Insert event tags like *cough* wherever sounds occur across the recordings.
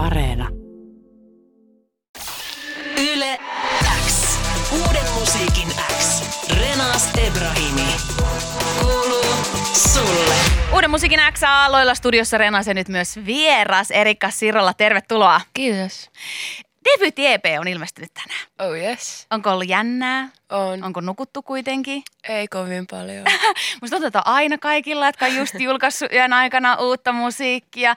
Areena. Yle X. Uuden musiikin X. Renas Ebrahimi. Kuuluu sulle. Uuden musiikin X-aloilla studiossa Renas ja nyt myös vieras Erikka Sirolla. Tervetuloa. Kiitos. Debyytti EP on ilmestynyt tänään. Oh yes. Onko ollut jännää? On. Onko nukuttu kuitenkin? Ei kovin paljon. *laughs* Musta tuntuu, että on aina kaikilla, jotka on just julkaissut yön aikana uutta musiikkia.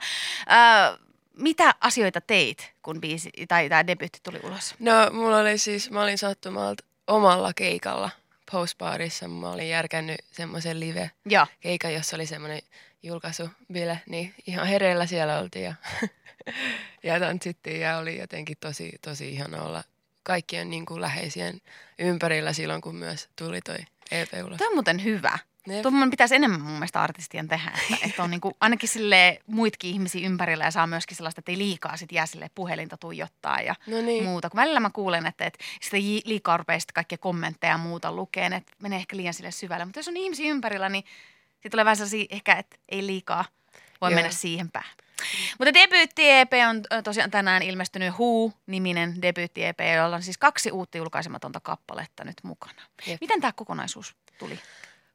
Ö, mitä asioita teit, kun biisi tai tämä debyytti tuli ulos? No, mulla oli siis, mä olin sattumalta omalla keikalla postbaarissa. Mä olin järkännyt semmoisen live-keikan, jossa oli semmoinen julkaisubile, niin ihan hereillä siellä oltiin ja, *laughs* ja tanssittiin ja oli jotenkin tosi, tosi ihana olla kaikkien niin kuin läheisien ympärillä silloin, kun myös tuli toi EP ulos. Tämä on muuten hyvä. Jep. Tuommoinen pitäisi enemmän mun mielestä artistien tehdä, että, että on niinku, ainakin sille muitkin ihmisiä ympärillä ja saa myöskin sellaista, että ei liikaa sit jää sille puhelinta tuijottaa ja No niin. muuta. Kun välillä mä kuulen, että, että sitä liikaa rupeaa sitten kaikkia kommentteja ja muuta lukeen, että menee ehkä liian sille syvälle. Mutta jos on ihmisiä ympärillä, niin sitten tulee vähän sellaisia ehkä, että ei liikaa voi Joo. mennä siihen päähän. Mutta debyytti-EP on ö, tosiaan tänään ilmestynyt Who-niminen debyytti-EP, jolla on siis kaksi uutta julkaisematonta kappaletta nyt mukana. Jep. Miten tämä kokonaisuus tuli?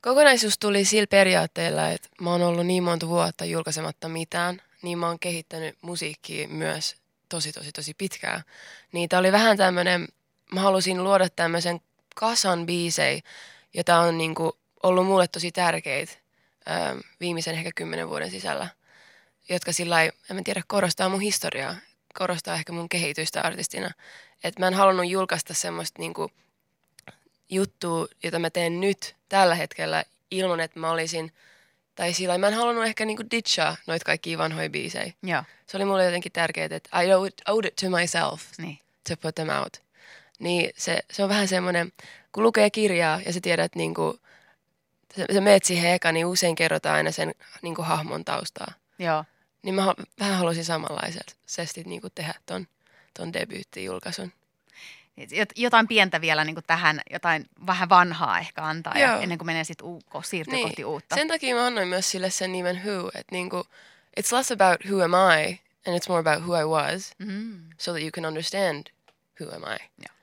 Kokonaisuus tuli sillä periaatteella, että mä oon ollut niin monta vuotta julkaisematta mitään, niin mä oon kehittänyt musiikkia myös tosi, tosi, tosi pitkään. Niin tää oli vähän tämmönen, mä halusin luoda tämmöisen kasan biisei, jota on niinku ollut mulle tosi tärkeitä ö, viimeisen ehkä kymmenen vuoden sisällä, jotka sillä en mä tiedä, korostaa mun historiaa, korostaa ehkä mun kehitystä artistina. Että mä en halunnut julkaista semmoista niinku juttua, jota mä teen nyt tällä hetkellä ilman, että mä olisin, tai sillä mä en halunnut ehkä niinku ditchaa noita kaikkia vanhoja biisejä. Joo, Se oli mulle jotenkin tärkeää, että I owed, owed it to myself niin. to put them out. Niin se, se on vähän semmoinen, kun lukee kirjaa ja sä tiedät niinku, sä, sä meet siihen eka, niin usein kerrotaan aina sen niinku hahmon taustaa. Joo. Niin mä vähän halusin samanlaisesti niinku tehdä ton, ton debyytti-julkaisun. Jot- Jotain pientä vielä niin tähän, jotain vähän vanhaa ehkä antaa, ja ennen kuin menee sitten UK, siirtyy niin. kohti uutta. Sen takia mä annoin myös sille sen nimen Who, että niinku, it's less about who am I and it's more about who I was Mm. so that you can understand who am I Joo.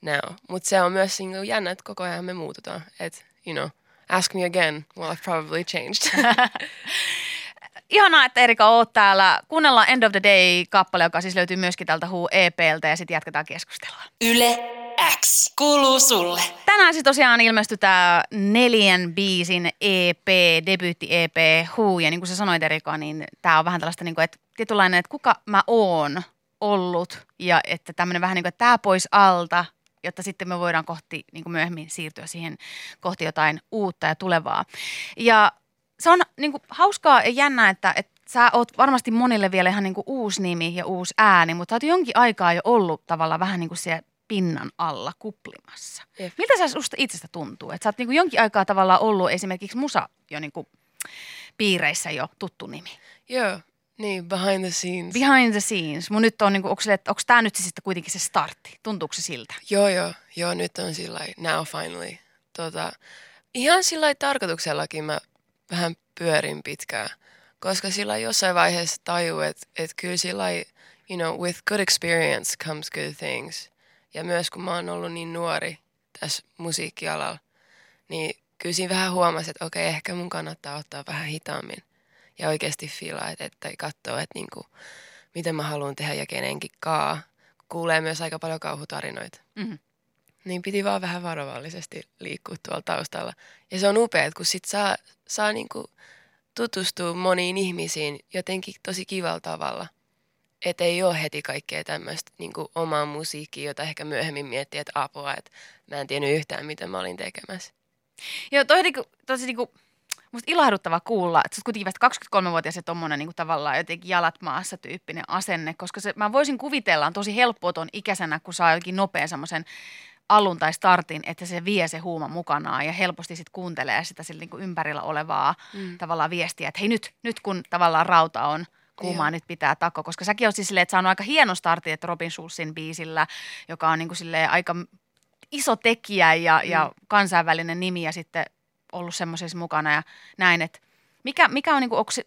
now. Mutta se on myös niinku jännä, että koko ajan me muututaan. Että, you know, ask me again, well I've probably changed. *laughs* Ihanaa, että Erika oot täällä. Kuunnellaan End of the Day-kappale, joka siis löytyy myöskin tältä Who EPltä ja sitten jatketaan keskustelua. Yle X. Kuuluu sulle. Tänään siis tosiaan ilmestyi tämä neljän biisin EP, debyytti-EP Who. Ja niin kuin sä sanoit Erika, niin tämä on vähän tällaista, niin kuin, että tietynlainen, että kuka mä oon ollut. Ja että tämmöinen vähän niin kuin, että tämä pois alta, jotta sitten me voidaan kohti niin kuin myöhemmin siirtyä siihen kohti jotain uutta ja tulevaa. Ja se on niin kuin, hauskaa ja jännää, että, että sä oot varmasti monille vielä ihan niin kuin uusi nimi ja uusi ääni, mutta sä oot jonkin aikaa jo ollut tavallaan vähän niin kuin siellä pinnan alla kuplimassa. Jep. Miltä sä susta itsestä tuntuu? Että sä oot niin kuin jonkin aikaa tavallaan ollut esimerkiksi musa jo niin kuin piireissä jo tuttu nimi. Joo, niin, behind the scenes. Behind the scenes. Mun nyt on, niin onko, että, onko tämä nyt se sitten kuitenkin se startti? Tuntuuko se siltä? Joo, joo, joo, nyt on sillä now finally. Tota, ihan sillä tarkoituksellakin mä vähän pyörin pitkään, koska sillä jossain vaiheessa tajuu, että, että kyllä sillä you know, with good experience comes good things. Ja myös kun mä oon ollut niin nuori tässä musiikkialalla, niin kyllä siinä vähän huomasi, että okei, ehkä mun kannattaa ottaa vähän hitaammin. Ja oikeasti fiilaa, että, että katsoa, että niinku, miten mä haluan tehdä ja kenenkin kaa. Kuulee myös aika paljon kauhutarinoita. Mhm. Niin piti vaan vähän varovallisesti liikkua tuolla taustalla. Ja se on upea, kun sit saa, saa niinku tutustua moniin ihmisiin jotenkin tosi kivalla tavalla. Että ei ole heti kaikkea tämmöistä niinku omaa musiikkia, jota ehkä myöhemmin miettii, että apua, että mä en tiennyt yhtään, mitä mä olin tekemässä. Joo, toi niinku, tosi niinku, musta ilahduttava kuulla, että sä oot kuitenkin vasta 23-vuotias ja tommonen niinku tavallaan jotenkin jalat maassa tyyppinen asenne, koska se, mä voisin kuvitella, on tosi helppoa ton ikäisenä, kun saa jokin nopean semmoisen alun tai startin, että se vie se huuma mukanaan ja helposti sitten kuuntelee sitä sillä niinku ympärillä olevaa Mm. tavallaan viestiä, että hei nyt, nyt kun tavallaan rauta on kuumaa, Joo. nyt pitää takko, koska säkin oot siis silleen, että saanut aika hieno startin, että Robin Schulzin biisillä, joka on niinku silleen aika iso tekijä ja, mm. ja kansainvälinen nimi ja sitten ollut semmoisessa mukana ja näin, että mikä, mikä on niinku, onko se,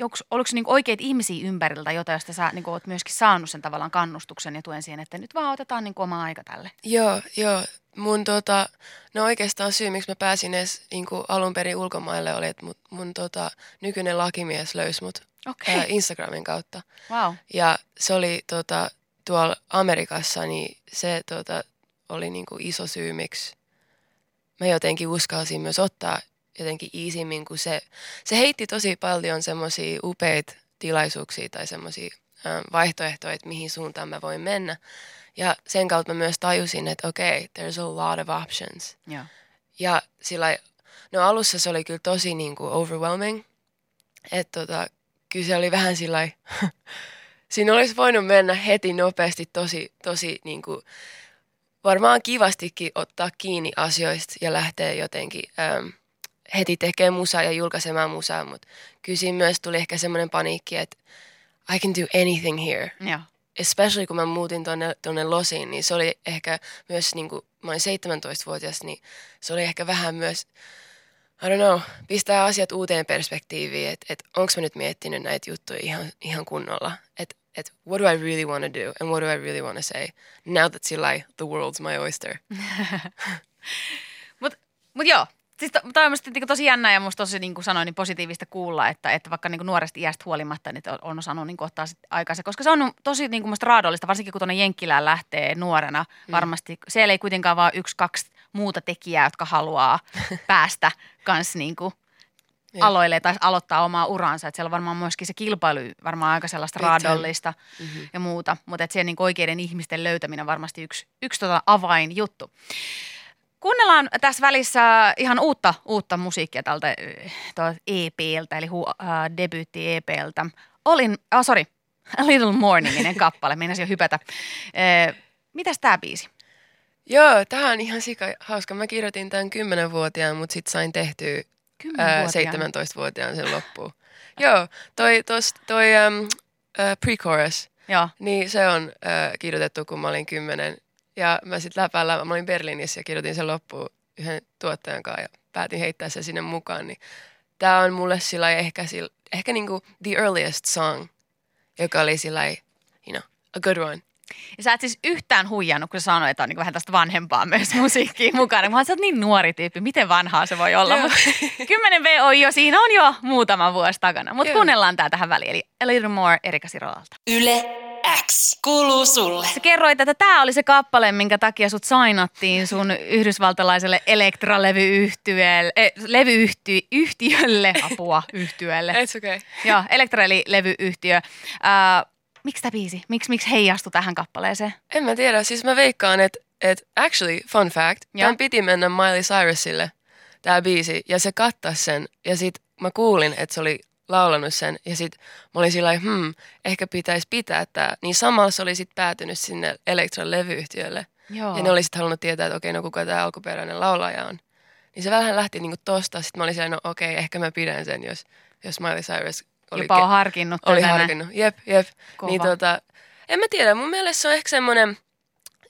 Onks, oliko se niinku oikeita ihmisiä ympäriltä, jota josta sä niinku oot myöskin saanut sen tavallaan kannustuksen ja tuen siihen, että nyt vaan otetaan niinku oma aika tälle? Joo, joo. Mun tota, no oikeastaan syy, miksi mä pääsin edes niin alun perin ulkomaille oli, että mun, mun tota, nykyinen lakimies löysi mut Okei. ää, Instagramin kautta. Wow. Ja se oli tota, tuolla Amerikassa, niin se tota, oli niinku iso syy, miksi mä jotenkin uskalsin myös ottaa jotenkin iisimmin, kun se, se heitti tosi paljon semmoisia upeita tilaisuuksia tai semmoisia vaihtoehtoja, että mihin suuntaan mä voin mennä. Ja sen kautta mä myös tajusin, että okei, okay, there's a lot of options. Joo. Ja sillä no alussa se oli kyllä tosi niin kuin overwhelming. Että tota, kyllä se oli vähän sillä *laughs* siinä olisi voinut mennä heti nopeasti tosi, tosi niin kuin, varmaan kivastikin ottaa kiinni asioista ja lähteä jotenkin äm, heti tekemään musaa ja julkaisemaan musaa, mutta kyllä siinä myös tuli ehkä semmoinen paniikki, että I can do anything here. Joo. Especially kun mä muutin tonne, tonne Losiin, niin se oli ehkä myös, niin kuin, mä olin 17-vuotias, niin se oli ehkä vähän myös, I don't know, pistää asiat uuteen perspektiiviin, että et, onko mä nyt miettinyt näitä juttuja ihan, ihan kunnolla, että et, what do I really want to do and what do I really want to say now that sillä the world's my oyster. *laughs* Mutta mut joo, siis to, toi on musta niinku tosi jännä ja musta tosi niin kuin sanoin, niin positiivista kuulla, että, että vaikka niin kuin nuoresta iästä huolimatta niin on, osannut niin kuin ottaa sit aikansa, koska se on tosi niin kuin musta raadollista, varsinkin kun tuonne Jenkkilään lähtee nuorena mm. varmasti. Siellä ei kuitenkaan vaan yksi, kaksi muuta tekijää, jotka haluaa *laughs* päästä kanssa niin kuin Jep. aloille tai aloittaa omaa uransa. Että siellä on varmaan myöskin se kilpailu varmaan aika sellaista time. raadollista Mm-hmm. ja muuta. Mutta siellä niin oikeiden ihmisten löytäminen on varmasti yksi, yksi tota avainjuttu. Kuunnellaan tässä välissä ihan uutta, uutta musiikkia tältä äh, tuolta EPltä, eli hu, äh, debyytti EPltä. Olin, ah, sorry, A *laughs* Little More niminen kappale, meinasin jo hypätä. Äh, mitäs tämä biisi? Joo, tämä on ihan sika hauska. Mä kirjoitin tämän 10-vuotiaan, mutta sitten sain tehtyä ää, 17-vuotiaan sen loppuun. Joo, toi, tos, toi um, äh, pre-chorus, Joo, niin se on äh, kirjoitettu, kun mä olin kymmenen. Ja mä sitten läpällä, mä olin Berliinissä ja kirjoitin sen loppuun yhden tuottajan kanssa ja päätin heittää sen sinne mukaan. Niin tää on mulle sillä ehkä, sillä, ehkä niinku the earliest song, joka oli sillä you know, a good one. Ja sä et siis yhtään huijannut, kun sä sanoit, että on niin vähän tästä vanhempaa myös *laughs* musiikkiin mukana. Mä oon, sä oot niin nuori tyyppi, miten vanhaa se voi olla. Mutta 10 V on jo, siinä on jo muutama vuosi takana. Mutta kuunnellaan tää tähän väliin. Eli A Little More Erika Sirolalta. Yle X kuuluu sulle. Sä kerroit, että tämä oli se kappale, minkä takia sut sainattiin sun yhdysvaltalaiselle Elektra-levyyhtiölle, eh, levyyhtiölle, apua yhtiölle. It's okay. Joo, Elektra eli levyyhtiö. Äh, miksi tämä biisi? Miksi, miksi heijastu tähän kappaleeseen? En mä tiedä, siis mä veikkaan, että et actually, fun fact, Joo. tämän piti mennä Miley Cyrusille, tämä biisi, ja se kattas sen, ja sit mä kuulin, että se oli laulanut sen, ja sit mä olin sillä hmm, ehkä pitäisi pitää tää. Niin samalla se oli sit päätynyt sinne Elektron levyyhtiölle, Joo. ja ne oli sit halunnut tietää, että okei, no kuka tämä alkuperäinen laulaja on. Niin se vähän lähti niinku tosta, sit mä olin siellä, no okei, ehkä mä pidän sen, jos, jos Miley Cyrus oli Jopa on harkinnut oli harkinnut. Jep, jep. Kova. Niin tota, en mä tiedä, mun mielestä se on ehkä semmoinen,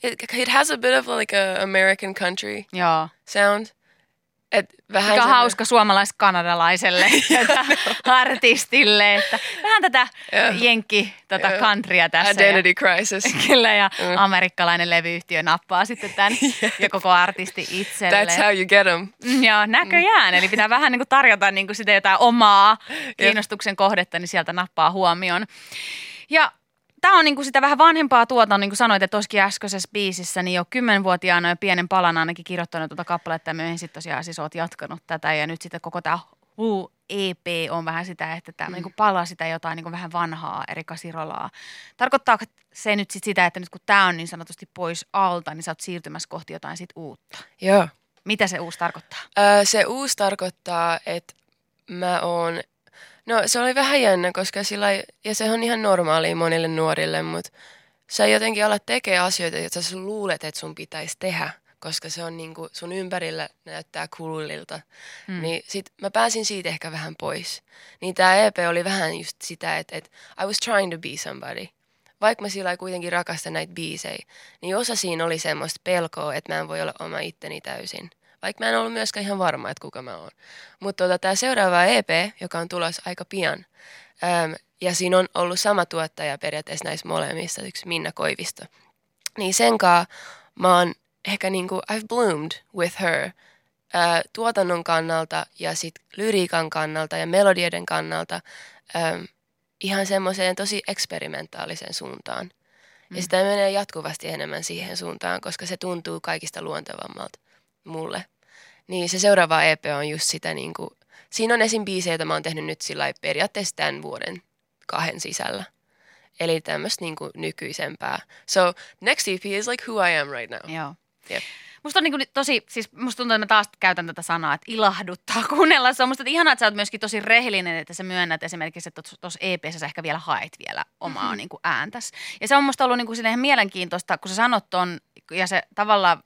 it, it has a bit of like a American country Joo. sound. Vähän Mikä on hauska suomalais-kanadalaiselle *laughs* artistille, että vähän tätä Joo. jenkki tota Joo. countrya tässä. Identity crisis. Ja, *laughs* kyllä, ja Mm. amerikkalainen levyyhtiö nappaa sitten tämän *laughs* ja koko artisti itselleen. That's how you get them. Mm, Joo, näköjään. Eli pitää vähän niin kuin tarjota niin kuin sitä jotain omaa kiinnostuksen kohdetta, niin sieltä nappaa huomioon. Ja tämä on niin kuin sitä vähän vanhempaa tuota, niin kuin sanoit, että tuossakin äskeisessä biisissä, niin jo kymmenvuotiaana jo pienen palan ainakin kirjoittanut tuota kappaletta ja myöhemmin sitten tosiaan siis oot jatkanut tätä ja nyt sitten koko tämä Who EP on vähän sitä, että tämä mm. niin palaa sitä jotain niin vähän vanhaa Erika Sirolaa. Tarkoittaako se nyt sit sitä, että nyt kun tämä on niin sanotusti pois alta, niin sä oot siirtymässä kohti jotain sit uutta? Joo. Mitä se uusi tarkoittaa? Ö, se uusi tarkoittaa, että mä oon, no se oli vähän jännä, koska sillä ei- ja se on ihan normaalia monille nuorille, mutta sä jotenkin alat tekemään asioita, joita sä luulet, että sun pitäisi tehdä, koska se on niinku, sun ympärillä näyttää coolilta. Mm. Niin sit mä pääsin siitä ehkä vähän pois. Niin tää EP oli vähän just sitä, että, että I was trying to be somebody. Vaikka mä sillä kuitenkin rakastan näitä biisejä, niin osa siinä oli semmoista pelkoa, että mä en voi olla oma itteni täysin. Vaikka mä en ollut myöskään ihan varma, että kuka mä oon. Mutta tota, tämä seuraava EP, joka on tulossa aika pian, Öm, ja siinä on ollut sama tuottaja periaatteessa näissä molemmissa, yksi Minna Koivisto. Niin sen kanssa mä oon ehkä niinku, I've bloomed with her ö, tuotannon kannalta ja sit lyriikan kannalta ja melodioiden kannalta ö, ihan semmoiseen tosi eksperimentaaliseen suuntaan. Mm. Ja sitä menee jatkuvasti enemmän siihen suuntaan, koska se tuntuu kaikista luontevammalta mulle. Niin se seuraava EP on just sitä niin kuin, siinä on esim. biisejä, joita mä oon tehnyt nyt sillä periaatteessa tämän vuoden kahden sisällä. Eli tämmöistä niin nykyisempää. So next EP is like who I am right now. Joo. Yep. Musta on niin kuin tosi, siis musta tuntuu, että mä taas käytän tätä sanaa, että ilahduttaa *laughs* kuunnella. Se on musta että ihanaa, että sä oot myöskin tosi rehellinen, että sä myönnät esimerkiksi, että tuossa EPssä sä ehkä vielä haet vielä omaa mm-hmm. niin kuin ääntäs. Ja se on musta ollut niin kuin ihan mielenkiintoista, kun sä sanot ton, ja se tavallaan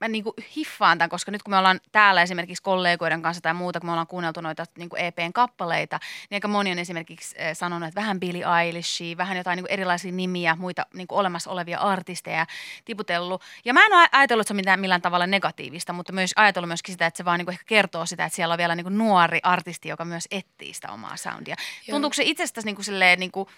mä niin kuin hiffaan tämän, koska nyt kun me ollaan täällä esimerkiksi kollegoiden kanssa tai muuta, kun me ollaan kuunneltu noita niin kuin EPn kappaleita, niin aika moni on esimerkiksi eh, sanonut, että vähän Billie Eilishia, vähän jotain niin kuin erilaisia nimiä, muita niin kuin olemassa olevia artisteja tiputellut. Ja mä en ole ajatellut, että se on mitään, millään tavalla negatiivista, mutta myös ajatellut myöskin sitä, että se vaan niin kuin ehkä kertoo sitä, että siellä on vielä niin kuin nuori artisti, joka myös etsii sitä omaa soundia. Joo. Tuntuuko se itsestäsi niin kuin silleen, niin kuin,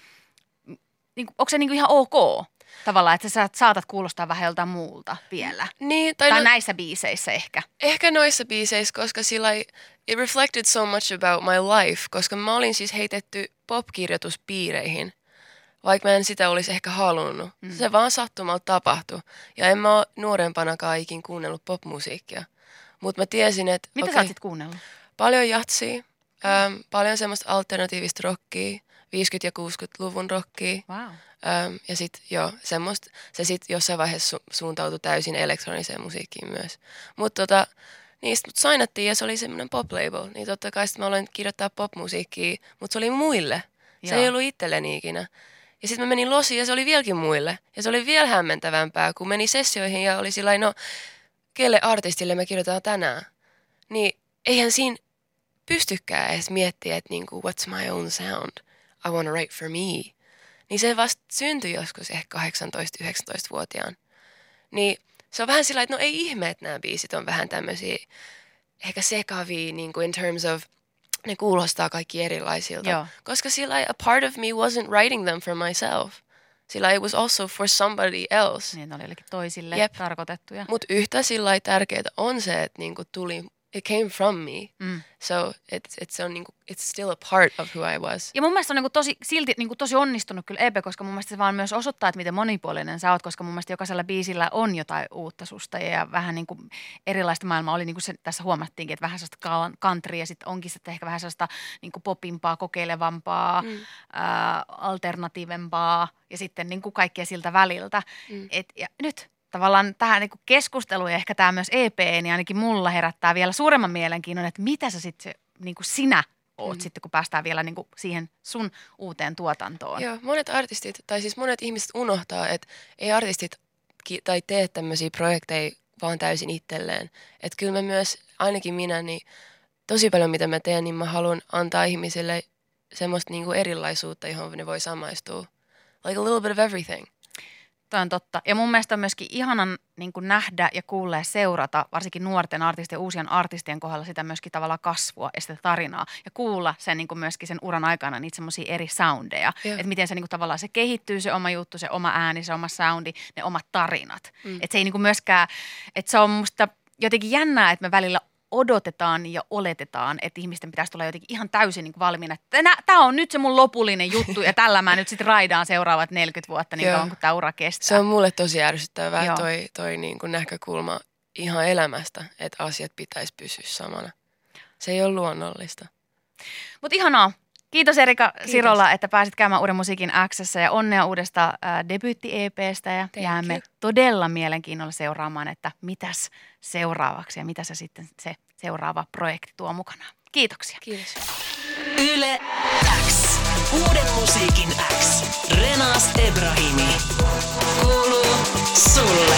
niin kuin, onko se niin kuin ihan ok? Tavallaan, että sä saatat kuulostaa vähän joltain muulta vielä. Niin, tai, tai no, näissä biiseissä ehkä. Ehkä noissa biiseissä, koska sillä it reflected so much about my life, koska mä olin siis heitetty popkirjoituspiireihin, vaikka mä en sitä olisi ehkä halunnut. Mm. Se vaan sattumalta tapahtui. Ja en mä ole nuorempanakaan ikin kuunnellut popmusiikkia. Mutta mä tiesin, että... Mitä okay, sä oot kuunnellut? Paljon jatsia, mm. ähm, paljon semmoista alternatiivista rockia, 50- ja 60-luvun rockia. Wow. Öm, ja sitten joo, semmoista, se sitten jossain vaiheessa su- suuntautui täysin elektroniseen musiikkiin myös. Mutta tota, niistä mut sainattiin ja se oli semmoinen pop label. Niin totta kai sitten mä aloin kirjoittaa popmusiikkia, mutta se oli muille. Se joo. ei ollut itselleni ikinä. Ja sitten mä menin losiin ja se oli vieläkin muille. Ja se oli vielä hämmentävämpää, kun meni sessioihin ja oli sillä no, kelle artistille me kirjoitetaan tänään. Niin eihän siinä pystykään edes miettiä, että niinku, what's my own sound? I wanna write for me niin se vasta syntyi joskus ehkä 18-19-vuotiaan. Niin se on vähän sillä että no ei ihme, että nämä biisit on vähän tämmöisiä ehkä sekavia niin kuin in terms of ne kuulostaa kaikki erilaisilta. Joo. Koska sillä a part of me wasn't writing them for myself. Sillä it was also for somebody else. Niin, ne oli toisille Jep. tarkoitettuja. Mutta yhtä sillä tärkeää on se, että niinku tuli it came from me. Mm. So it's, it's, on, niinku, it's still a part of who I was. Ja mun mielestä on niinku tosi, silti niinku tosi onnistunut kyllä EP, koska mun mielestä se vaan myös osoittaa, että miten monipuolinen sä oot, koska mun mielestä jokaisella biisillä on jotain uutta susta ja vähän niinku erilaista maailmaa oli, niin kuin se tässä huomattiinkin, että vähän sellaista country ja sitten onkin sitten ehkä vähän sellaista niinku popimpaa, kokeilevampaa, mm. ää, alternatiivempaa ja sitten niinku kaikkea siltä väliltä. Mm. Et, ja nyt tavallaan tähän niin keskusteluun ja ehkä tämä myös EP, niin ainakin mulla herättää vielä suuremman mielenkiinnon, että mitä sä sitten niin sinä oot mm. sitten, kun päästään vielä niin kuin siihen sun uuteen tuotantoon. Joo, monet artistit, tai siis monet ihmiset unohtaa, että ei artistit ki- tai tee tämmöisiä projekteja vaan täysin itselleen. Että kyllä mä myös, ainakin minä, niin tosi paljon mitä mä teen, niin mä haluan antaa ihmisille semmoista niin kuin erilaisuutta, johon ne voi samaistua. Like a little bit of everything. Toi on totta. Ja mun mielestä on myöskin ihanan niin kuin nähdä ja kuulla ja seurata, varsinkin nuorten artistien ja uusien artistien kohdalla sitä myöskin tavallaan kasvua ja sitä tarinaa. Ja kuulla sen niin kuin myöskin sen uran aikana niitä semmoisia eri soundeja. Että miten se niin kuin tavallaan se kehittyy, se oma juttu, se oma ääni, se oma soundi, ne omat tarinat. Mm. Että se ei niin kuin myöskään, että se on musta jotenkin jännää, että me välillä odotetaan ja oletetaan, että ihmisten pitäisi tulla jotenkin ihan täysin niin valmiina. Tämä on nyt se mun lopullinen juttu ja tällä mä nyt sitten raidaan seuraavat 40 vuotta niin kauan kuin tämä ura kestää. Se on mulle tosi ärsyttävää Joo. toi, toi niin kuin näkökulma ihan elämästä, että asiat pitäisi pysyä samana. Se ei ole luonnollista. Mutta ihanaa. Kiitos Erika Kiitos. Sirola, että pääsit käymään Uuden musiikin x ja onnea uudesta äh, debyytti-EPstä ja Thank jäämme you. todella mielenkiinnolla seuraamaan, että mitäs seuraavaksi ja mitä se sitten se seuraava projekti tuo mukanaan. Kiitoksia. Kiitos. Yle X. Uuden musiikin X. Renas Ebrahimi. Kuuluu sulle.